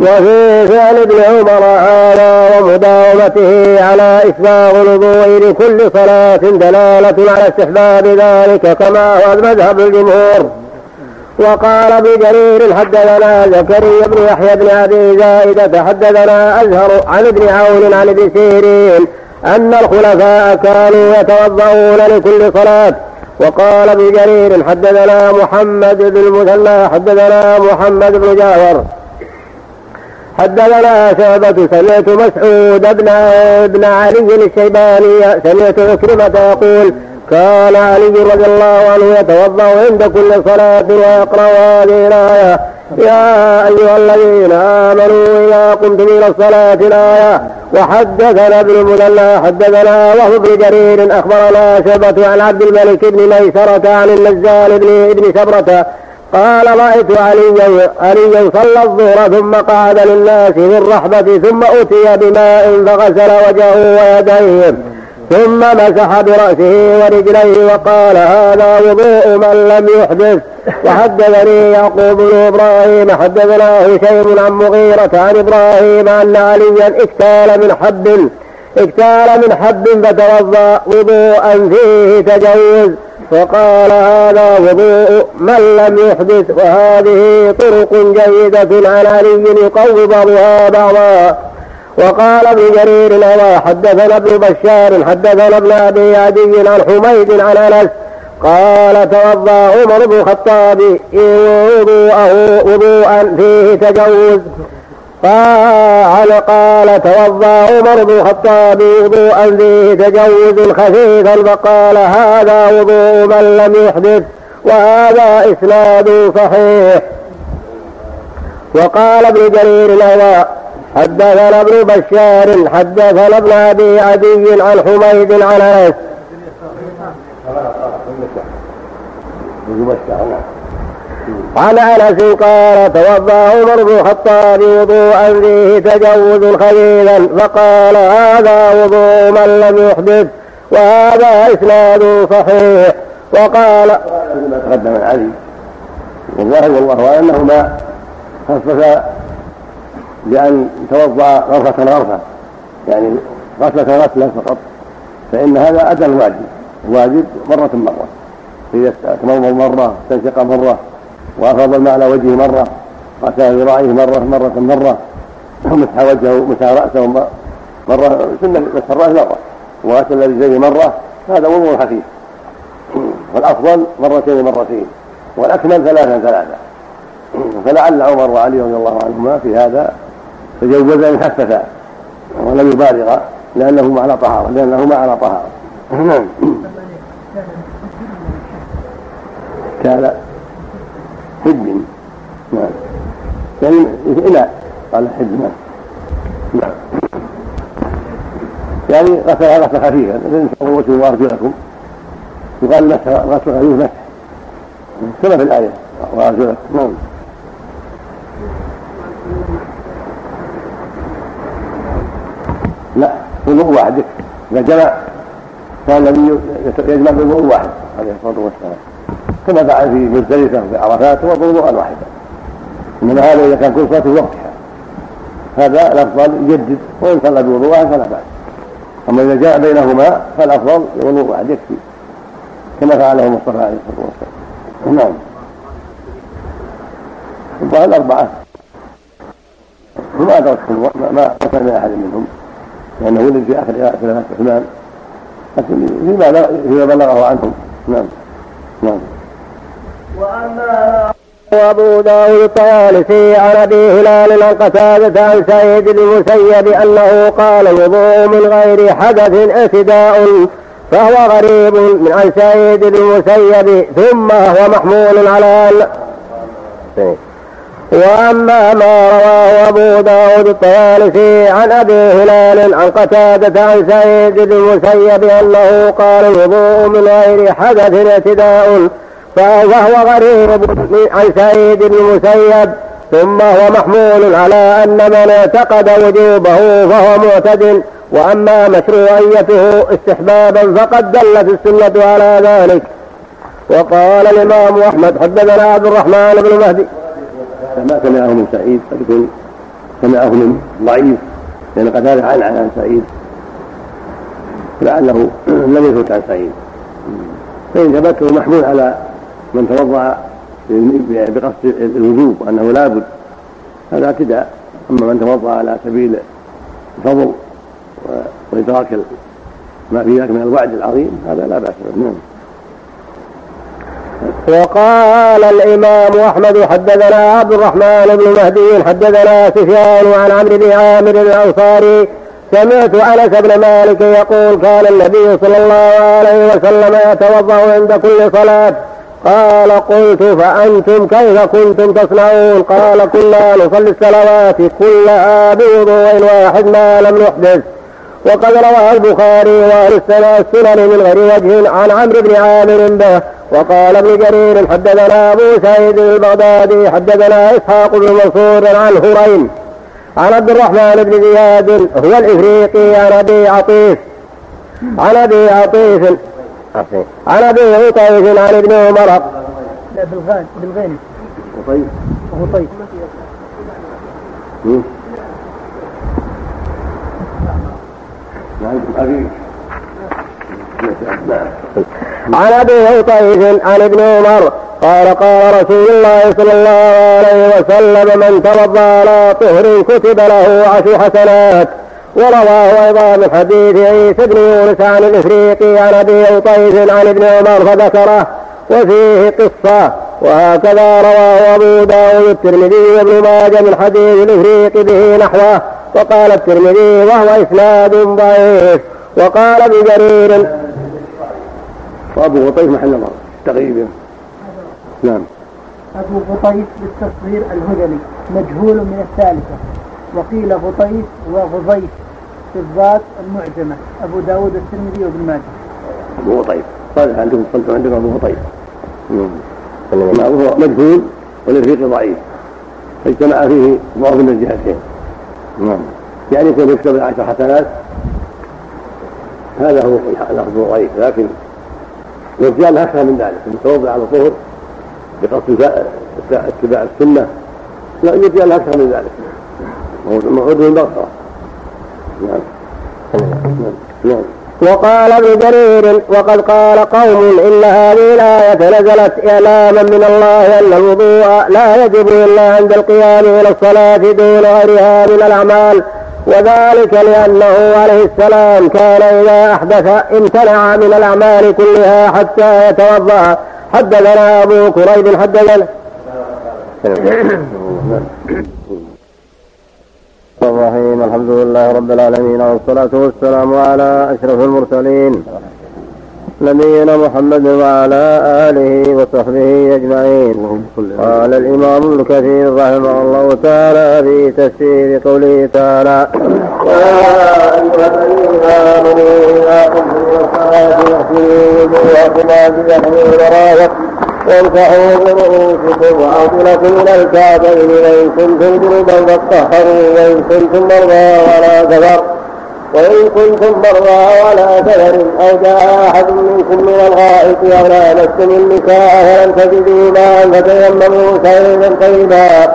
وفي فعل ابن عمر هذا ومداومته على إسباغ الوضوء لكل صلاة دلالة على استحباب ذلك كما هو المذهب الجمهور. وقال ابن جرير حدثنا زكريا بن يحيى بن أبي زائدة حدثنا أزهر عن ابن عون عن ابن سيرين أن الخلفاء كانوا يتوضؤون لكل صلاة. وقال ابن جرير حدثنا محمد بن المثنى حدثنا محمد بن جعفر. حدثنا شعبة سمعت مسعود بن ابن علي الشيباني سمعت عكرمة يقول كان علي رضي الله عنه يتوضأ عند كل صلاة ويقرأ هذه الآية. يا أيها الذين آمنوا إذا قمتم إلى الصلاة الآية. وحدثنا ابن المثنى حدثنا وهو ابن جرير أخبرنا شعبة عن عبد الملك بن ميسرة عن النزال بن ابن سبرة قال رأيت عليا عليا صلى الظهر ثم قعد للناس في ثم أتي بماء فغسل وجهه ويديه ثم مسح برأسه ورجليه وقال هذا وضوء من لم يحدث. وحدثني يعقوب بن إبراهيم. حدثنا هشيم عن مغيرة عن إبراهيم أن عليا اكتال من حب اكتال من حب فتوضأ وضوءا فيه تجوز. وقال هذا وضوء من لم يحدث وهذه طرق جيدة عن علي يقوي بعضها بعضا. وقال ابن جرير هذا حدثنا ابن بشار حدثنا ابن أبي عدي عن حميد عن أنس قال توضأ عمر بن الخطاب وضوءه وضوءا فيه تجوز. قال قال توضأ عمر بن الخطاب وضوءا فيه تجوز خفيفا فقال هذا وضوء من لم يحدث وهذا إسناد صحيح. وقال ابن جرير هذا حدثنا ابن بشار حدثنا ابن أبي عدي عن حميد عن أنس. عن انس قال توضأ عمر بن الخطاب وضوءا فيه تجوز خليلا فقال هذا وضوء من لم يحدث وهذا إسناد صحيح. وقال ما تقدم عن علي والله اعلم أنهما خصص بأن توضأ غرفة غرفة يعني غسلة غسلة فقط فإن هذا أدى الواجب الواجب مرة مرة إذا تمضمض مرة استنشق مرة وأفاض الماء على وجهه مرة غسل ذراعيه مرة مرة مرة. مسح وجهه مسح رأسه مرة سنة مسح الرأس مرة. وغسل رجليه مرة هذا وضوء خفيف. والأفضل مرتين مرتين والأكمل ثلاثا ثلاثا. فلعل عمر وعلي رضي الله عنهما في هذا تجوزا يخففا ولم يبالغا لأنه ما على طهارة لأنه ما على طهارة. نعم. كان حج نعم. يعني إلى قال حج نعم. نعم. يعني غسل غسل خفيفا. انسوا وجهه وارجلكم يقال مسح غسل خفيف مسح. كما في الآية. وارجلكم نعم. لا وضوء واحد. إذا جمع كان النبي يجمع بوضوء واحد عليه الصلاة والسلام. كما فعل في مزدلفة وفي عرفات هو وضوءا واحدا إنما هذا إذا كان كل صلاة في وقتها. هذا الأفضل يجدد وإن صلى بوضوء واحد فلا بأس. أما إذا جاء بينهما فالأفضل وضوء واحد يكفي. كما فعله المصطفى عليه الصلاة والسلام. نعم. الظاهر الاربعه وما ادركهم ما قتل من أحد منهم. لأنه ولد في آخر خلافة عثمان. لكن فيما بلغه عنهم نعم. نعم. وابو داود الطيالسي عن ابي هلال عن قتادة عن سعيد بن المسيب أنه قال الوضوء من غير حدث اعتداء فهو غريب من عن سعيد بن المسيب ثم هو محمول على وأما ما رواه أبو داود الطيالسي عن أبي هلال عن قتادة عن سعيد بن المسيب أنه قال الوضوء من غير حدث اعتداء. فهو غريب عن سعيد بن المسيب ثم هو محمول على أن من اعتقد وجوبه فهو معتد وأما مشروعيته استحبابا فقد دلت السنة على ذلك. وقال الإمام أحمد حدثنا عبد الرحمن بن مهدي. ما سمعه من سعيد قد يكون سمعه من ضعيف لأن قتادة عن عن سعيد. لعله لم يثبت عن سعيد. فإن ثبت محمول على من توضأ بقصد الوجوب وأنه لابد هذا اعتداء. أما من توضأ على سبيل الفضل وإدراك ما في ذلك من الوعد العظيم هذا لا بأس به. نعم. وقال الإمام أحمد حدثنا عبد الرحمن بن مهدي حدثنا سفيان عن عمرو بن عامر الأنصاري سمعت أنس بن مالك يقول كان النبي صلى الله عليه وسلم يتوضأ عند كل صلاة. قال قلت فأنتم كيف كنتم تصنعون؟ قال كنا نصلي الصلوات كلها بوضوء واحد ما لم نحدث وقد روى البخاري وأهل السنن من غير وجه عن عمرو بن عامر به. وقال ابن جرير حدثنا أبو سعيد البغدادي حدثنا إسحاق بن منصور عن هرين عن عبد الرحمن بن زياد هو الإفريقي عن أبي عطيف. عن أبي عطيف عن أبي عطيف عن ابن عمر. لا بالغان بالغين طيب. وطيب عن أبي طيف عن ابن عمر. قال قال رسول الله صلى الله عليه وسلم من توضا على طهر كتب له عشر حسنات. ورواه أيضا من حديث عيسى بن يونس عن الإفريقي عن أبي طيف عن ابن عمر فذكره وفيه قصة وهكذا رواه أبو داود الترمذي وابن ماجه من حديث الإفريقي به نحوه وقال الترمذي وهو إسناد ضعيف وقال ابن جرير. وأبو غطيف محل نظر تقريبا. نعم. أبو غطيف بالتصغير الهذلي مجهول من الثالثة وقيل غطيف وغضيف في الذات المعجمة. أبو داود الترمذي وابن ماجه. أبو غطيف صالح عندكم قلت عندكم أبو غطيف نعم. هو مجهول والرفيق ضعيف. فاجتمع فيه ضعف من الجهتين. نعم. يعني يكون يكتب العشر حسنات. هذا هو اللفظ الضعيف. لكن الرجال أكثر من ذلك. المتوضع على الظهر بقصد اتباع السنة. لا الرجال أكثر من ذلك. المفروض من المغفره نعم نعم وقال ابن جرير وقد قال قوم ان هذه الايه نزلت اعلاما من الله ان الوضوء لا يجب الا عند القيام إلى الصلاه دون غيرها من الاعمال وذلك لأنه عليه السلام كان إذا أحدث امتنع من الأعمال كلها حتى يتوضأ حدثنا أبو كريب حدثنا الرحيم الحمد لله رب العالمين والصلاة والسلام على أشرف المرسلين نبينا محمد وعلى آله وصحبه أجمعين. قال الإمام ابن كثير رحمه الله تعالى في تفسير قوله تعالى يا أيها الذين آمنوا إذا قمتم إلى الصلاة فاغسلوا وجوهكم وأيديكم إلى وامسحوا برؤوسكم وأرجلكم إلى الكعبين وإن كنتم جنبا فاطهروا وإن كنتم مرضى ولا سفر وإن كنتم مرضى ولا سفر أو جاء أحد منكم من الغائط أو لامستم النساء فلم تجدوا ماء فتيمموا سعيدا طيبا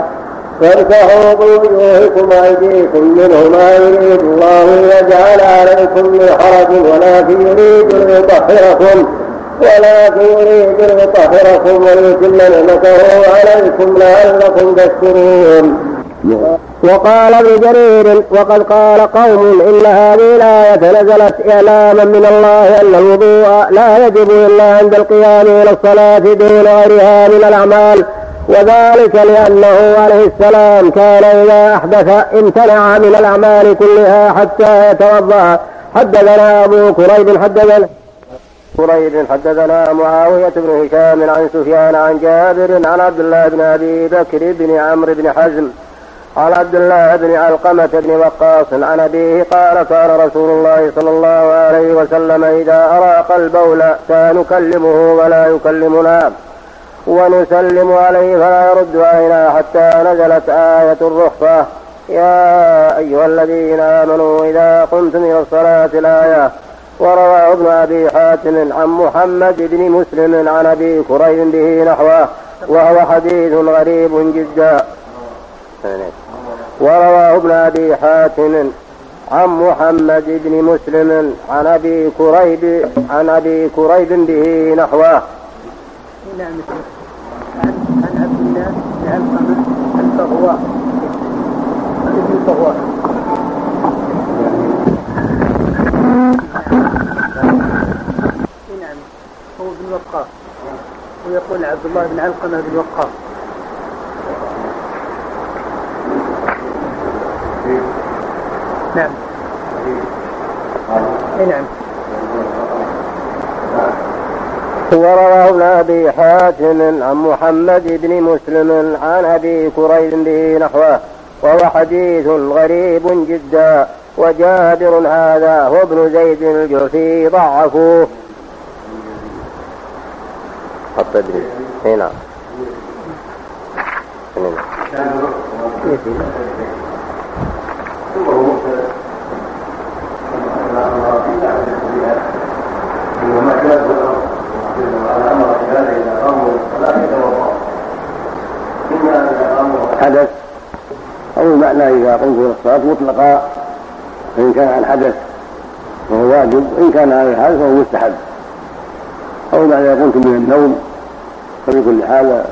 فارتحوا بوجوهكم وأيديكم منه ما يريد الله ليجعل عليكم من حرج ولكن يريد ليطهركم ولكن يريد ليطهركم وليتم نعمته عليكم لعلكم تشكرون وقال ابن جرير وقد قال قوم إن هذه الآية نزلت إعلاما من الله أن الوضوء لا يجب إلا عند القيام إلى الصلاة دون غيرها من الأعمال وذلك لأنه عليه السلام كان إذا أحدث امتنع من الأعمال كلها حتى يتوضأ. حدثنا أبو كريب حدثنا كريب حدثنا معاوية بن هشام عن سفيان عن جابر عن عبد الله بن أبي بكر بن عمرو بن حزم عن عبد الله بن علقمة بن وقاص عن أبيه قال كان رسول الله صلى الله عليه وسلم إذا أراق البول كان نكلمه ولا يكلمنا. ونسلم عليه فلا يرد علينا حتى نزلت آية الرخصة. يا أيها الذين آمنوا إذا قمتم إلى الصلاة الآية وروى ابن أبي حاتم عن محمد بن مسلم عن أبي كريب به نحوه وهو حديث غريب جدا. ورواه ابن أبي حاتم عن محمد بن مسلم عن أبي كريب عن أبي كريب به نحوه. نعم عن عبد الله بن الفغواء الفغواء نعم وقاص ويقول عبد الله بن علقمة بن وقاص نعم. إي نعم. ورواه ابن أبي حاتم عن محمد بن مسلم عن أبي كريب به نحوه. وهو حديث غريب جدا. وجابر هذا هو ابن زيد الجعفي ضعفوه. التدريب هنا. حدث. أو المعنى إذا قمت إلى الصلاة مطلقا فإن كان عن حدث فهو واجب. وإن كان عن الحدث فهو مستحب. أو إذا قمت من النوم ففي كل حال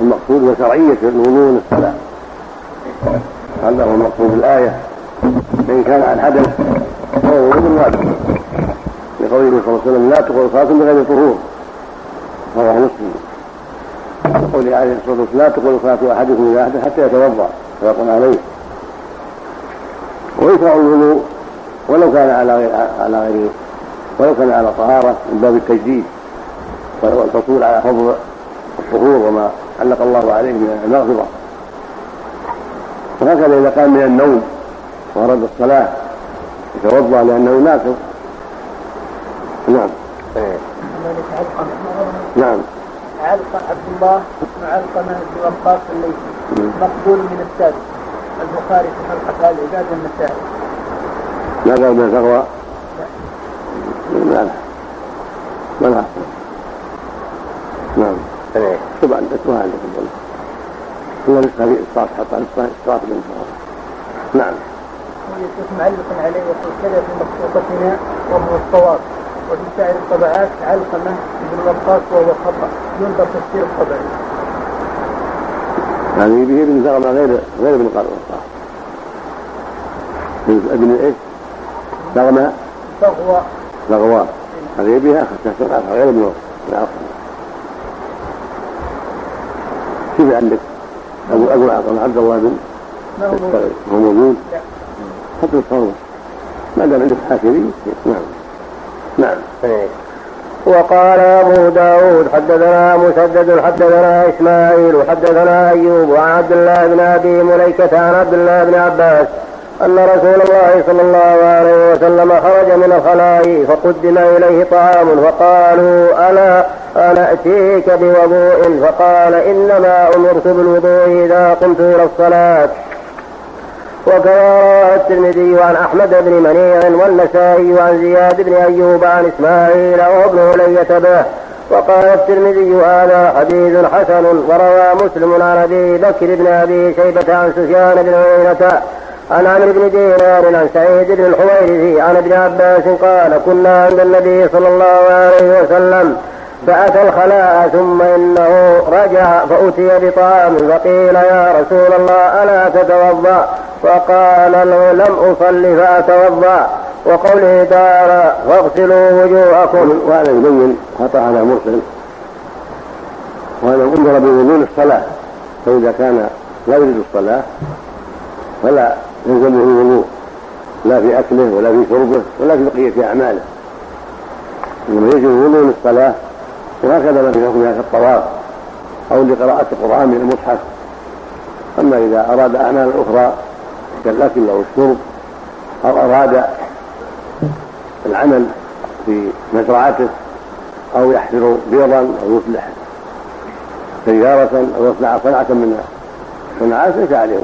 المقصود هو شرعية الوضوء من الصلاة هذا هو المقصود الآية. فإن كان عن حدث فهو وضوء واجب. لقوله صلى الله عليه وسلم لا تقول صلاة بغير طهور. رواه مسلم. قول عليه الصلاة والسلام لا تقول صلاة أحدكم اذا أحدث حتى يتوضأ. متفق عليه. ويشرع الوضوء ولو كان على غير على غير ولو كان على طهارة من باب التجديد. والحصول على فضل الطهور وما علق الله عليه من المغفرة. وهكذا إذا قام من النوم وأراد الصلاة يتوضأ لأنه ناقض نعم. نعم. علقة عبد الله بن علقمة بن وقاص الليثي. مقبول من السادس البخاري في افعال العباد والمسائل ما قال الفقوى؟ ما نعم اكتب عندك ما عندك والله في اسقاط حط نسخه اسقاط من نعم ويشوف معلق عليه يقول كذا في مخطوطتنا وهو الصواب وفي سائر الطبعات علقمة بن وقاص وهو خطأ ينظر تفسير الطبعي يعني به ابن زغمة غير غير ابن وقاص ابن إيش؟ زغمة فغوى لغوى هذه بها غير ابن العاصم كيف عندك؟ ابو أبو عبد الله بن ما هو موجود؟ حتى الصورة ما دام عندك حاكمي نعم. نعم. وقال أبو داود حدثنا مسدد حدثنا إسماعيل حدثنا أيوب عن عبد الله بن أبي مليكة عن عبد الله بن عباس أن رسول الله صلى الله عليه وسلم خرج من الخلاء فقدم إليه طعام فقالوا ألا أنا أتيك بوضوء؟ فقال إنما أمرت بالوضوء إذا قمت إلى الصلاة. وكما رواه الترمذي عن أحمد بن منيع والنسائي عن زياد بن أيوب عن إسماعيل وابن علية به. وقال الترمذي هذا حديث حسن وروى مسلم عن أبي بكر بن أبي شيبة عن سفيان بن عيينة عن عمرو بن دينار عن سعيد بن الحويرثي عن ابن عباس قال كنا عند النبي صلى الله عليه وسلم فأتى الخلاء ثم إنه رجع فأتي بطعام فقيل يا رسول الله ألا تتوضأ؟ فقال له لم أصل فأتوضأ. وقوله تعالى واغسلوا وجوهكم. وهذا يبين خطأ على مرسل وهذا أمر بوضوء الصلاة فإذا كان لا يريد الصلاة فلا يلزمه الوضوء لا في أكله ولا في شربه ولا في بقية أعماله. إنما يجب الوضوء للصلاة وهكذا ما في حكمها كالطواف أو لقراءة القرآن من المصحف. أما إذا أراد أعمالا أخرى كالأكل أو الشرب أو أراد العمل في مزرعته أو يحفر بيضا أو يصلح سيارة أو يصنع صنعة من الصناعات ليس عليه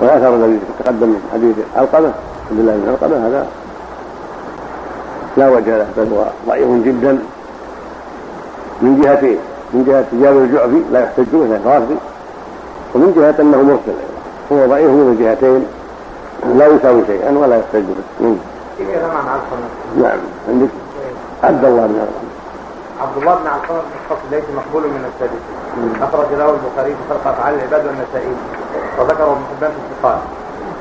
وأثر الذي تقدم من حديث علقمة عبد الله بن علقمة هذا لا وجه له بل هو ضعيف جدا. من جهتين من جهة جابر الجعفي لا يحتج به الرافضي ومن جهة أنه مرسل هو ضعيف من جهتين لا يساوي شيئا ولا يحتج به. نعم. عندك؟ عبد الله بن علقمة عبد الله بن علقمة بن ليس مقبول من السادسين أخرج له البخاري في خلق أفعال العباد والنسائي. وذكره ابن حبان في الثقات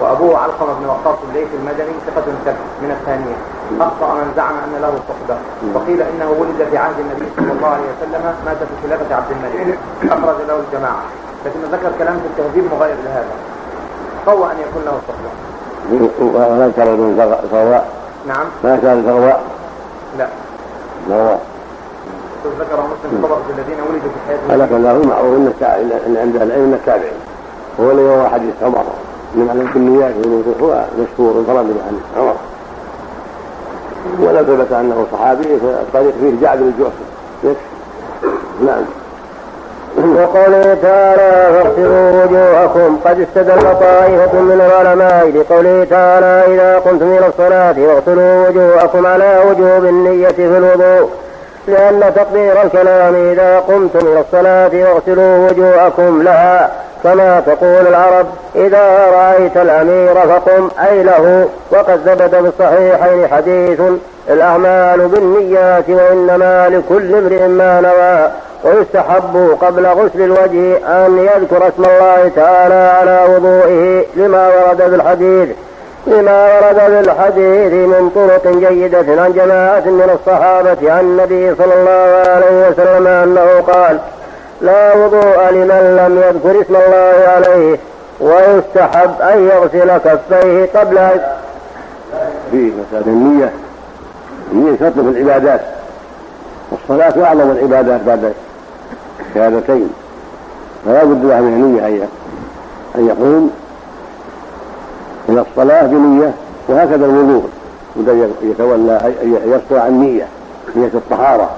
وأبوه علقمة بن وقاص الليث المدني ثقة ثبت من الثانية. أخطأ من زعم أن له صحبة. وقيل إنه ولد في عهد النبي صلى الله عليه وسلم مات في خلافة عبد الملك. أخرج له الجماعة. لكن ذكر كلام في التهذيب مغاير لهذا. قوى أن يكون له صحبة. ولا كان سواء نعم. ما كان سواء لا. سواء ذكر مسلم في طبقة الذين ولدوا في حياة هذا كان معروف إن عند العلم التابعين. هو اللي هو حديث عمر. من على الكليات هو مشهور انفرد عن عمر. ولا ثبت أنه صحابي فالطريق فيه جعد الجعفي يكفي نعم. وقوله تعالى فاغسلوا وجوهكم. قد استدل طائفة من العلماء بقوله تعالى إذا قمتم إلى الصلاة فاغسلوا وجوهكم على وجوب النية في الوضوء. لأن تقدير الكلام إذا قمتم إلى الصلاة فاغسلوا وجوهكم لها كما تقول العرب إذا رأيت الأمير فقم أي له؟ وقد ثبت في الصحيحين حديث الأعمال بالنيات وإنما لكل امرئ ما نوى ويستحب قبل غسل الوجه أن يذكر اسم الله تعالى على وضوئه لما ورد في الحديث. لما ورد في الحديث من طرق جيدة عن جماعة من الصحابة عن النبي صلى الله عليه وسلم أنه قال لا وضوء لمن لم يذكر اسم الله عليه ويستحب أن يغسل كفيه قبل في مسألة النية. النية شرط في العبادات. والصلاة أعظم العبادات بعد الشهادتين. فلا بد له من النية أن يقوم إلى الصلاة بنية وهكذا الوضوء. يتولى يصدر عن نية نية الطهارة.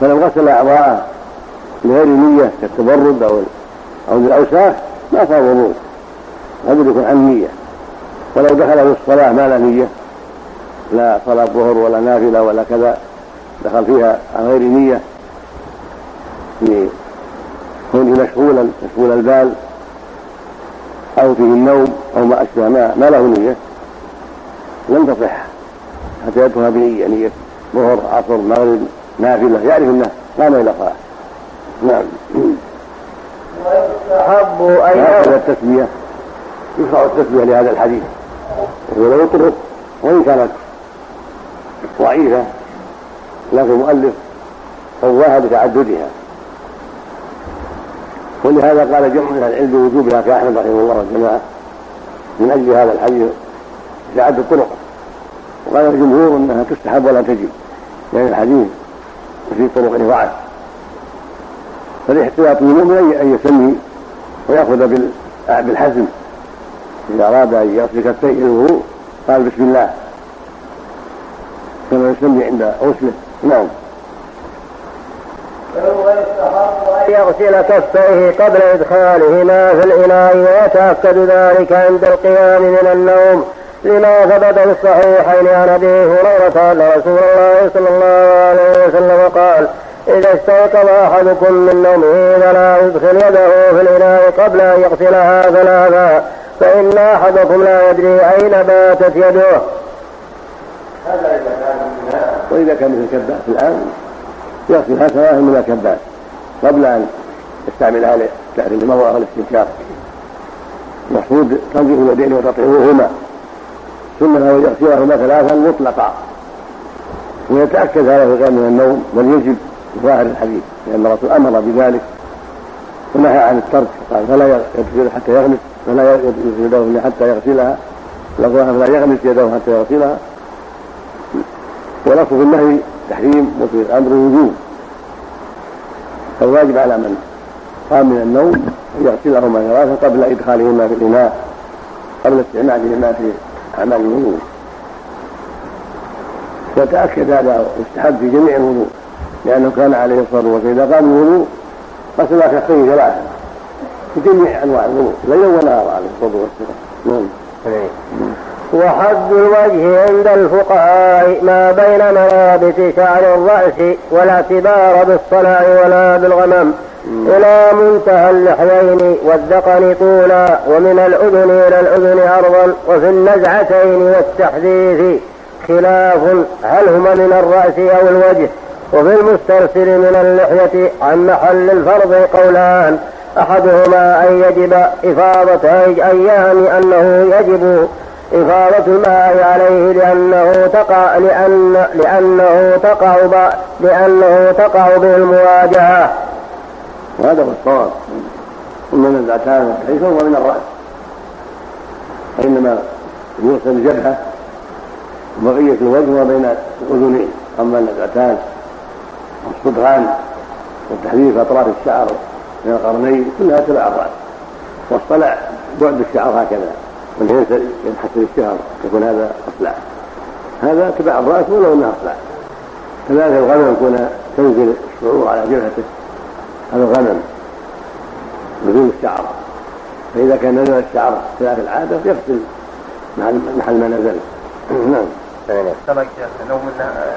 فلو غسل أعضاءه بغير نية كالتبرد أو أو بالأوساخ ما صار وضوء. لابد يكون عن نية. ولو دخل في الصلاة ما لا نية لا صلاة ظهر ولا نافلة ولا كذا دخل فيها عن غير نية لكونه مشغولا مشغول البال أو فيه النوم أو ما أشبه ما, ما له نية. لم تصح حتى يدخل بنية نية ظهر عصر مغرب نافلة. يعرف أنه قام إلى صلاة نعم. ويستحب أن هذا التسمية. يشرع التسمية لهذا الحديث. وهو له طرق. وإن كانت ضعيفة لكن المؤلف قواها بتعددها. ولهذا قال جمع من العلم بوجوبها كأحمد رحمه الله والجماعة من أجل هذا الحديث تعدد الطرق. وقال الجمهور أنها تستحب ولا تجب. لأن يعني الحديث في طرق ضعف فالاحتياط للمؤمن أن يسمي ويأخذ بالحزم. إذا أراد أن يغسل كفيه الوضوء قال بسم الله. كما يسمي عند غسله. نعم. أن يغسل كفيه قبل إدخالهما في الإناء ويتأكد ذلك عند القيام من النوم. لما ثبت في الصحيحين عن أبي هريرة أن رسول الله صلى الله عليه وسلم قال إذا استيقظ أحدكم من نومه فلا يدخل يده في الإناء قبل أن يغسلها ثلاثا فإن أحدكم لا يدري أين باتت يده. هذا إذا كان وإذا كان مثل الكباس الآن يغسلها سواء من الكباس قبل أن يستعملها لتحريم المضى أو الاستنكار. المقصود تنظيف اليدين وتطهيرهما. ثم له يغسلهما ثلاثا مطلقا. ويتأكد هذا في الغير من النوم بل يجب ظاهر الحديث لأن الرسول أمر بذلك. ونهى عن الترك قال فلا يغسل حتى يغمس فلا يغسل يده حتى يغسلها. فلا يغمس يده حتى يغسلها. ولفظ النهي تحريم وفي الأمر وجوب. فالواجب على من قام من النوم أن يغسلهما ثلاثا قبل إدخالهما في الإناء قبل استعمالهما في أعمال الوضوء. وتأكد هذا واستحب في جميع الوضوء لأنه كان عليه الصلاة والسلام إذا قام الوضوء غسل كفيه ثلاثة في جميع أنواع الوضوء ليلا ونهارا عليه الصلاة والسلام. نعم. وحد الوجه عند الفقهاء ما بين ملابس شعر الرأس ولا اعتبار بالصلع ولا بالغمم إلى منتهى اللحيين والذقن طولا ومن الأذن إلى الأذن عرضا وفي النزعتين والتحديث خلاف هل هما من الرأس أو الوجه. وفي المسترسل من اللحية عن محل الفرض قولان أحدهما أن يجب إفاضة أيام أنه يجب إفاضة الماء عليه لأنه تقع لأن لأنه تقع لأنه تقع به المواجهة. وهذا هو الصواب. ثم النزعتان والتحريك هو من الرأس. فإنما يوصل الجبهة وبقية الوجه وبين الأذنين أما النزعتان والصدغان والتحديث أطراف الشعر من القرنين كلها تبع الرأس واصطلع بعد الشعر هكذا من ينحسر الشهر يكون هذا أصلع. هذا تبع الرأس ولو أنه أصلع؟ كذلك الغنم يكون تنزل الشعور على جبهته. هذا الغنم بدون الشعر. فإذا كان نزل الشعر خلاف العادة يغسل محل ما نزل. نعم. سمك نوم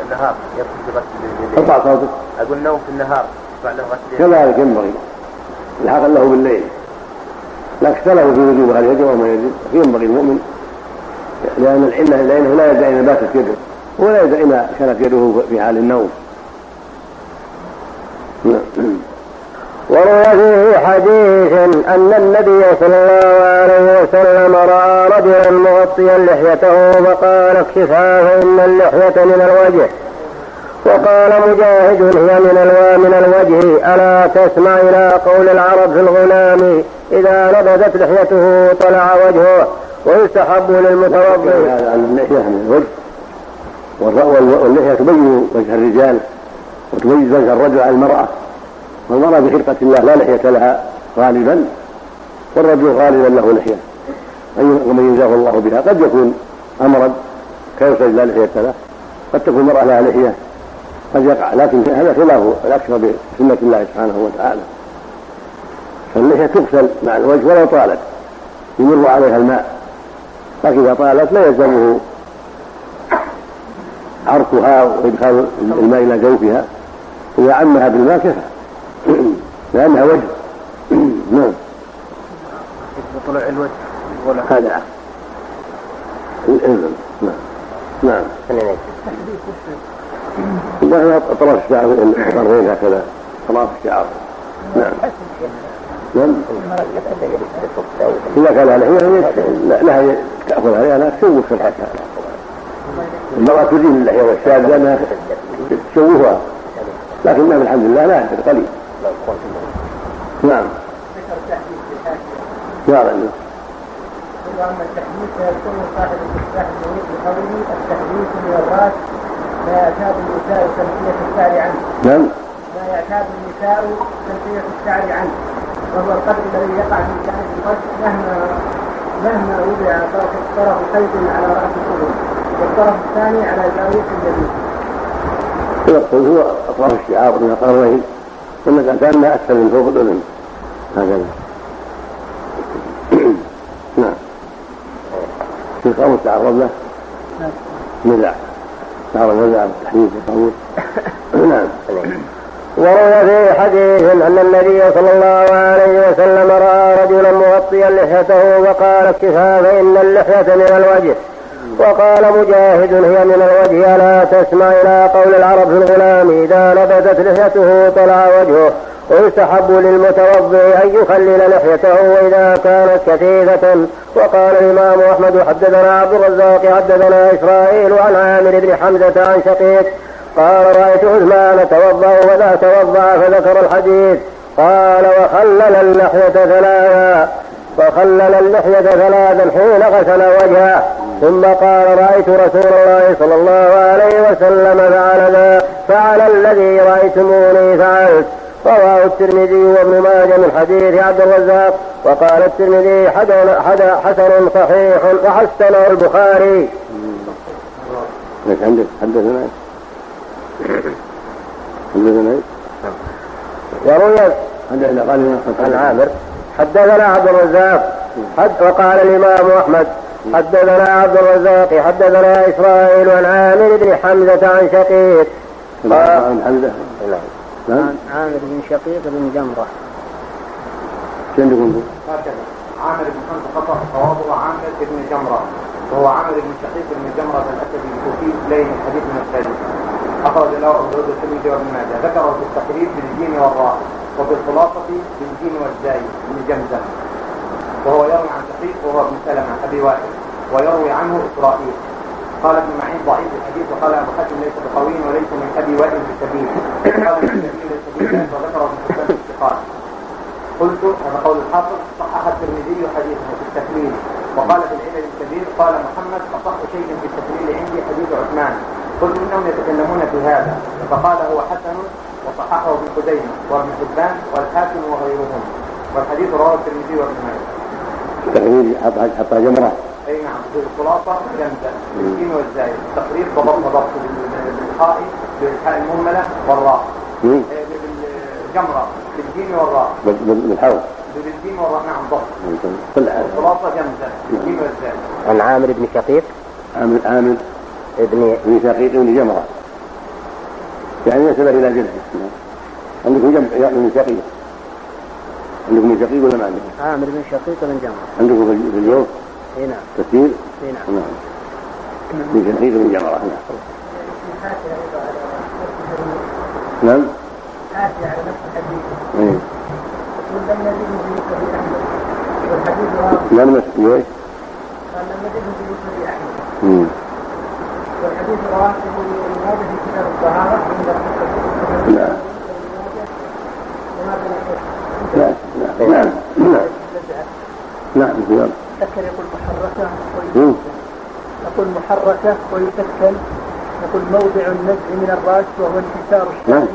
النهار يغسل بغسل ارفع صوتك. أقول نوم في النهار بعد غسل كذلك ينبغي. الحق له بالليل. لا اختلفوا في وجوب هل يجب أو ما يجب ينبغي المؤمن لأن العله لأنه لا يدعي ان باتت يده ولا يدعي ان كانت يده في حال النوم. وروي فيه حديث أن النبي صلى الله عليه وسلم رأى رجلا مغطيا لحيته فقال اكشفها فإن اللحية من الوجه. وقال مجاهد هي من الوجه ألا تسمع إلى قول العرب في الغلام إذا نبذت لحيته طلع وجهه ويستحب للمتوضئ. هذا اللحية من الوجه. واللحية تبين وجه الرجال وتميز وجه الرجل عن المرأة. والمرأة بخلقة الله لا لحية لها غالبا والرجل غالبا له لحية. ومن يجاه الله بها. قد يكون أمرا كيوسج لا لحية له. قد تكون المرأة لها لحية قد يقع. لكن هذا خلاف الأكثر بسنة الله سبحانه وتعالى. فاللحية تغسل مع الوجه ولو طالت. يمر عليها الماء. لكن إذا طالت لا يلزمه عرقها وإدخال الماء إلى جوفها إذا عمها بالماء كفى. لأنها وجه. نعم. طلع الوجه. ولا. هذا. الإذن. نعم. نعم لا أطراف الشعر القرنين هكذا. أطراف الشعر. نعم. نعم إذا كان لحية لها تأخذ عليها لا تشوه في الحكاية المرأة تدين اللحية والشاب لأنها تشوهها. لكنها الحمد لله لا يحدث قليل. نعم. رجل واما التحديث فيكون صاحب المفتاح المريد بقوله التحديث من الراس ما يعتاد النساء تنفية الشعر عنه. نعم. ما يعتاد النساء تنفية الشعر عنه. وهو القدر الذي يقع في كانت الوجه مهما مهما وضع طرف طرف خيط على رأس الاذن والطرف الثاني على زاوية اليمين. يقصد هو أطراف الشعار من القرنين والنزعتان كانها اسفل من فوق الأذن. هكذا. نعم. في قول تعرض له نزع. تعرض نزع التحديث القول نعم. وروي في حديث أن النبي صلى الله عليه وسلم رأى رجلا مغطيا لحيته وقال اكفها فإن اللحية من الوجه. وقال مجاهد هي من الوجه ألا تسمع إلى قول العرب في الغلام إذا نبتت لحيته طلع وجهه. ويستحب للمتوضع أن يخلل لحيته وإذا كانت كثيفة. وقال الإمام أحمد حدثنا عبد الرزاق حدثنا إسرائيل عن عامر بن حمزة عن شقيق قال رأيت عثمان توضأ وذا توضأ فذكر الحديث. قال وخلل اللحية ثلاثا. وخلل اللحية ثلاثا حين غسل وجهه. ثم قال رأيت رسول الله صلى الله عليه وسلم فعل فعل الذي رأيتموني فعلت. رواه الترمذي وابن ماجه من حديث عبد الرزاق. وقال الترمذي حسن صحيح وحسنه البخاري. عندك حدثنا؟ حدثنا وروي عن عامر حدثنا عبد الرزاق حد وقال الإمام أحمد حدثنا عبد الرزاق حدثنا إسرائيل عن عامر بن حمزة عن شقيق. بن جمرة نعم عامر بن شقيق بن جمرة. كم يكون هكذا. عامر بن حمزة خطأ صوابه عامر بن جمرة. وهو عامر بن شقيق بن جمرة الأسدي الكوفي لين الحديث من السادسة أخرج له أبو داود والترمذي وابن ماجه. ذكره في التقريب بالجيم والراء وفي الخلاصة بالجيم والزاي بن جمزة. وهو يروي عن شقيق وهو ابن سلمة أبي وائل ويروي عنه إسرائيل. قال ابن معين ضعيف الحديث وقال أبو حاتم ليس بقوي وليس من أبي وائل بسبيل قال ابن سبيل السبيل وذكره ابن حبان الثقات. قلت هذا قول الحافظ صحح الترمذي حديثه في التكليل وقال في العلل الكبير قال محمد أصح شيء في التكليل عندي حديث عثمان. قلت إنهم يتكلمون في هذا فقال هو حسن وصححه ابن خزيمة وابن حبان والحاكم وغيرهم. والحديث رواه الترمذي وابن ماجه. حط حط جمرة. أي نعم في الخلاصة جمزه بالجيم والزاي التقريب ضبط ضبط بالحاء بالحاء المهملة والراء. بالجمره بالجيم والراء. بال- بال- بالحوض بالجيم والراء نعم ضبط. الخلاصة جمزه بالجيم والزاي عن عامر بن شقيق؟ عامل عامل ابن بن شقيق بن جمرة. يعني ينسب إلى جده عندكم جمع بن شقيق عندكم بن شقيق ولا ما عندكم؟ عامر بن شقيق بن جمرة. عندكم في- في اليوم؟ اي نعم. تفسير؟ اي نعم. نعم. بن شقيق بن جمرة نعم. نعم. آتي على نفس الحديث. من لم نمس ليش؟ قال لم يزده بمسند أحمد. مم. والحديث رواه ماجه في كتاب الطهارة عند لا. لا لا نعم نعم نعم نعم ذكر يقول محركة يقول محركة ويسكن يقول موضع النزع من الرأس وهو انكسار نعم. الشعر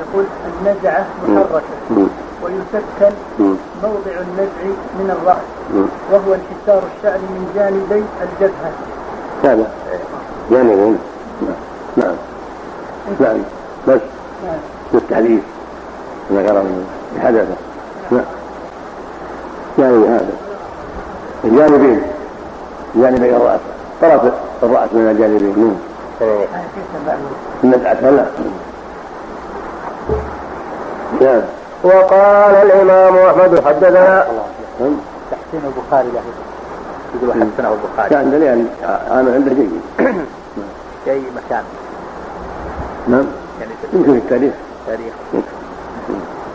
يقول النزعة محركة. ويسكن. موضع النزع من الرأس. وهو انحسار الشعر من جانبي الجبهة هذا. جانبين نعم نعم. نعم. بس. نعم. بالتحديث ذكر حدثه. نعم. جانب هذا. الجانبين. جانبي الرأس. طرف الرأس من الجانبين. نعم؟ النزعة هلا نعم. وقال الإمام أحمد حدثنا نعم. تحسين البخاري له. يقول حسنه البخاري. كان دليل عامل عنده جيد. شيء مكان؟ نعم. يعني يمكن في التاريخ. تاريخ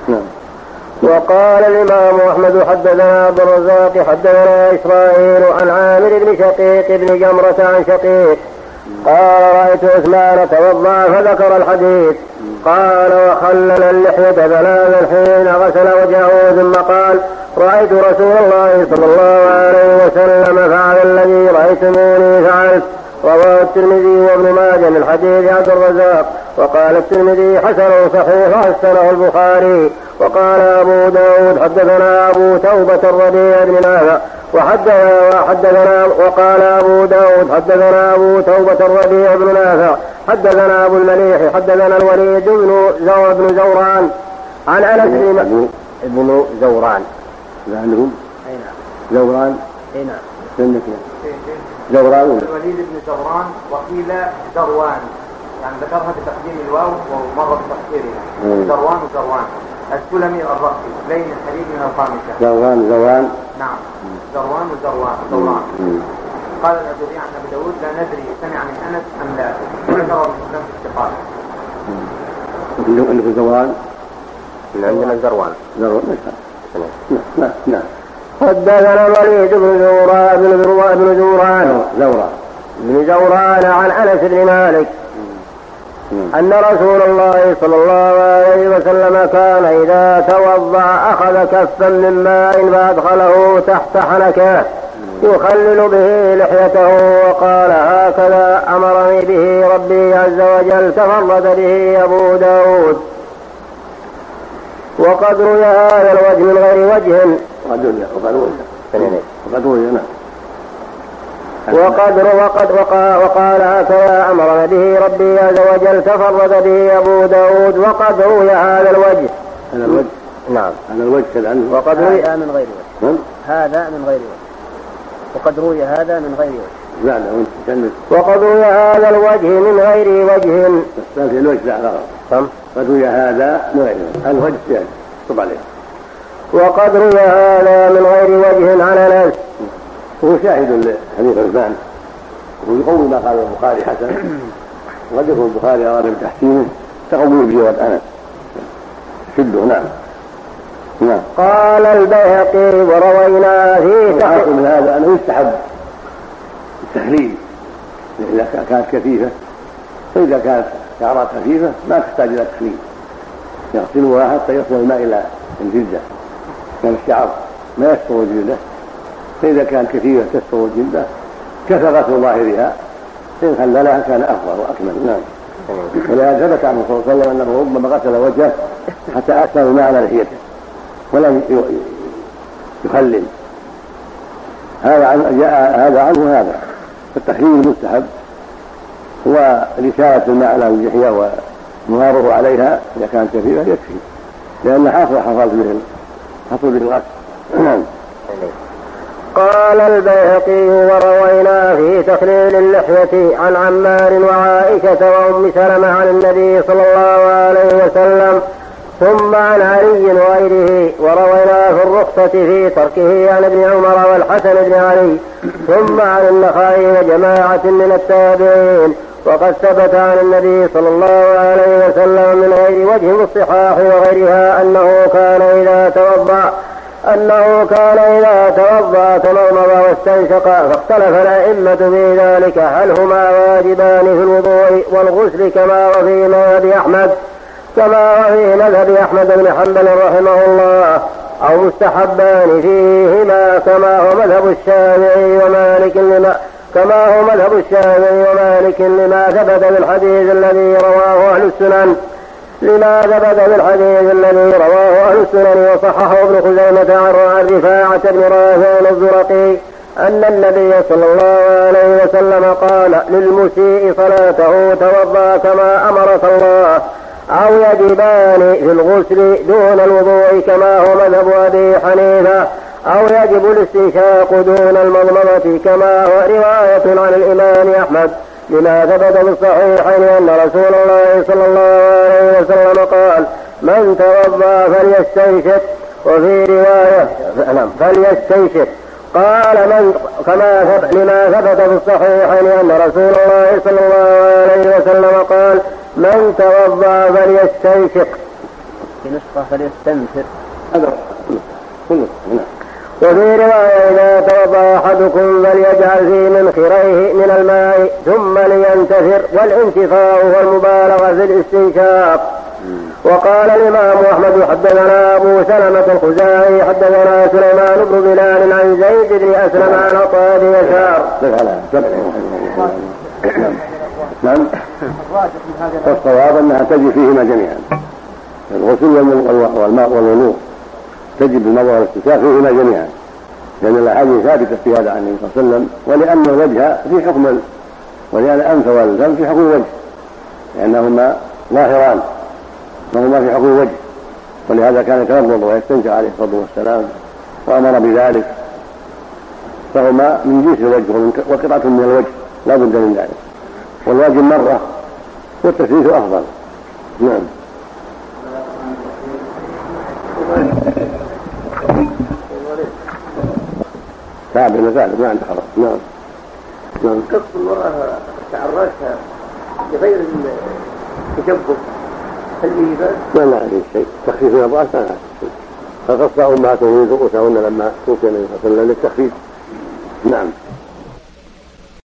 نعم. وقال الإمام أحمد حدثنا عبد الرزاق حدثنا إسرائيل عن عامر بن شقيق بن جمرة عن شقيق. قال رأيت عثمان توضأ فذكر الحديث. قال وخلل اللحية ثلاثا حين غسل وجهه ثم قال رأيت رسول الله صلى الله عليه وسلم فعل الذي رأيتموني فعلت. رواه الترمذي وابن ماجه من حديث عبد الرزاق. وقال الترمذي حسن صحيح حسنه البخاري. وقال أبو داود حدثنا أبو توبة الربيع بن نافع. وحدثنا حدثنا وقال أبو داود حدثنا أبو توبة الربيع بن نافع. حدثنا أبو المليح حدثنا الوليد بن بن زوران. عن أنس بن ابن زوران. لعلهم أي نعم. زوران؟ أي نعم. سنة زوران ولا؟ الوليد بن زوران وقيل زروان. يعني ذكرها بتقديم الواو ومرة بتأخيرها مم. زروان وزروان. السلمي الرأسي بين الحديث من الخامسة زوران زوران نعم. زروان وزروان زوران. قال الأجري عن أبي داود لا ندري سمع من أنس أم لا. ذكر ابن الثقات. عندكم زوران؟ عندنا زروان. زوران نعم نعم نعم. حدثنا الوليد بن زوران بن زوران بن زوران زوران. بن زوران عن أنس بن مالك. نعم. أن رسول الله صلى الله عليه وسلم كان إذا توضأ أخذ كفا من ماء فأدخله تحت حنكه. يخلل به لحيته وقال هكذا أمرني به ربي عز وجل تفرد به أبو داود. وقد روي هذا الوجه من غير وجه. وقد روي وقد روي. وقد روي نعم. وقد وقد وقا وقال هكذا امرنا به ربي عز وجل تفرد به أبو داود وقد روي هذا الوجه. هذا الوجه. نعم. هذا الوجه كذا وقد روي. هذا من غير وجه. نعم. هذا من غير وجه. وقد روي هذا من غير وجه. وقد روي هذا الوجه من غير وجه. بس ما في الوجه لا غلط فهم قد روي هذا من غيره الوجه يعني. طب عليه وقد روي هذا من غير وجه على نفس وهو شاهد لحديث عثمان ويقوي ما قال البخاري حسن. وقد يكون البخاري اراد بتحسينه تقوي بجواد انس شده. نعم. نعم. قال البيهقي وروينا فيه من هذا أنه يستحب. التخليل إذا كانت كثيفة. فاذا كانت شعرات خفيفة ما تحتاج إلى تخليل يغسلها حتى يصل الماء إلى الجلدة. كان الشعر ما يستر الجلدة. فإذا كانت كثيفة تستر الجلدة. كفى غسل ظاهرها فان خللها كان أفضل وأكمل. نعم. ولهذا ثبت عنه صلى الله عليه وسلم أنه ربما غسل وجهه حتى أكثر الماء على لحيته. ولم يخلل. هذا عن جاء هذا عنه هذا فالتخليل المستحب هو رسالة الماء على اللحية ومهاره عليها إذا كانت كثيرة يكفي لأن حاصل حصل به حصل به الغسل نعم. قال البيهقي وروينا في تخليل اللحية عن عمار وعائشة وأم سلمة عن النبي صلى الله عليه وسلم ثم عن علي وغيره وروينا في الرخصة في تركه عن ابن عمر والحسن بن علي. ثم عن النخعي وجماعة من التابعين. وقد ثبت عن النبي صلى الله عليه وسلم من غير وجه الصحاح وغيرها أنه كان إذا توضأ أنه كان إذا توضأ تمضمض واستنشق فاختلف الأئمة في ذلك هل هما واجبان في الوضوء والغسل كما وفي مذهب أحمد؟ كما وفي مذهب أحمد بن حنبل رحمه الله أو مستحبان فيهما كما هو مذهب الشافعي ومالك لما كما هو مذهب الشافعي ومالك لما ثبت بالحديث الذي رواه أهل السنن. لما ثبت بالحديث الذي رواه أهل السنن وصححه ابن خزيمة عن رفاعة بن رافع الزرقي أن النبي صلى الله عليه وسلم قال للمسيء صلاته توضأ كما أمرك الله. أو يجبان في الغسل دون الوضوء كما هو مذهب أبي حنيفة أو يجب الاستنشاق دون المضمضة كما هو رواية عن الإمام أحمد لما ثبت في الصحيحين أن رسول الله صلى الله عليه وسلم قال من توضأ فليستنشق. وفي رواية نعم فليستنشق. قال من كما لما ثبت في الصحيحين أن رسول الله صلى الله عليه وسلم قال من توضأ فليستنشق. في فليستنفر هذا كله وفي رواية إذا توضأ أحدكم فليجعل في منخريه من الماء ثم لينتثر والانتفاع هو المبالغة في الاستنشاق. وقال الإمام أحمد حدثنا أبو سلمة الخزاعي حدثنا سليمان بن بلال عن زيد بن أسلم عن عطاء بن يسار. نعم. والصواب أنها تجي فيهما جميعا. الغسل والماء والوضوء تجب المضى والاستنشاق فيهما جميعا. لأن الأحاديث ثابتة في هذا عن النبي صلى الله عليه وسلم ولأن الوجه في حكم ولأن الأنف والفم في حكم الوجه لأنهما ظاهران وهما في حكم الوجه ولهذا كان يتوضا ويستنشق عليه الصلاة والسلام وأمر بذلك فهما من جنس الوجه وقطعة من الوجه لا بد من ذلك والواجب مرة والتثليث أفضل نعم. تابع مسالك ما عنده خلاص نعم. نعم. قص المرأة شعر راسها بغير التشبه. هل به بأس؟ ما لا عليه شيء. تخفيف من الراس ما لا عليه شيء. فقص أمهاتهم من رؤوسهن لما توفي النبي صلى الله عليه وسلم للتخفيف. نعم.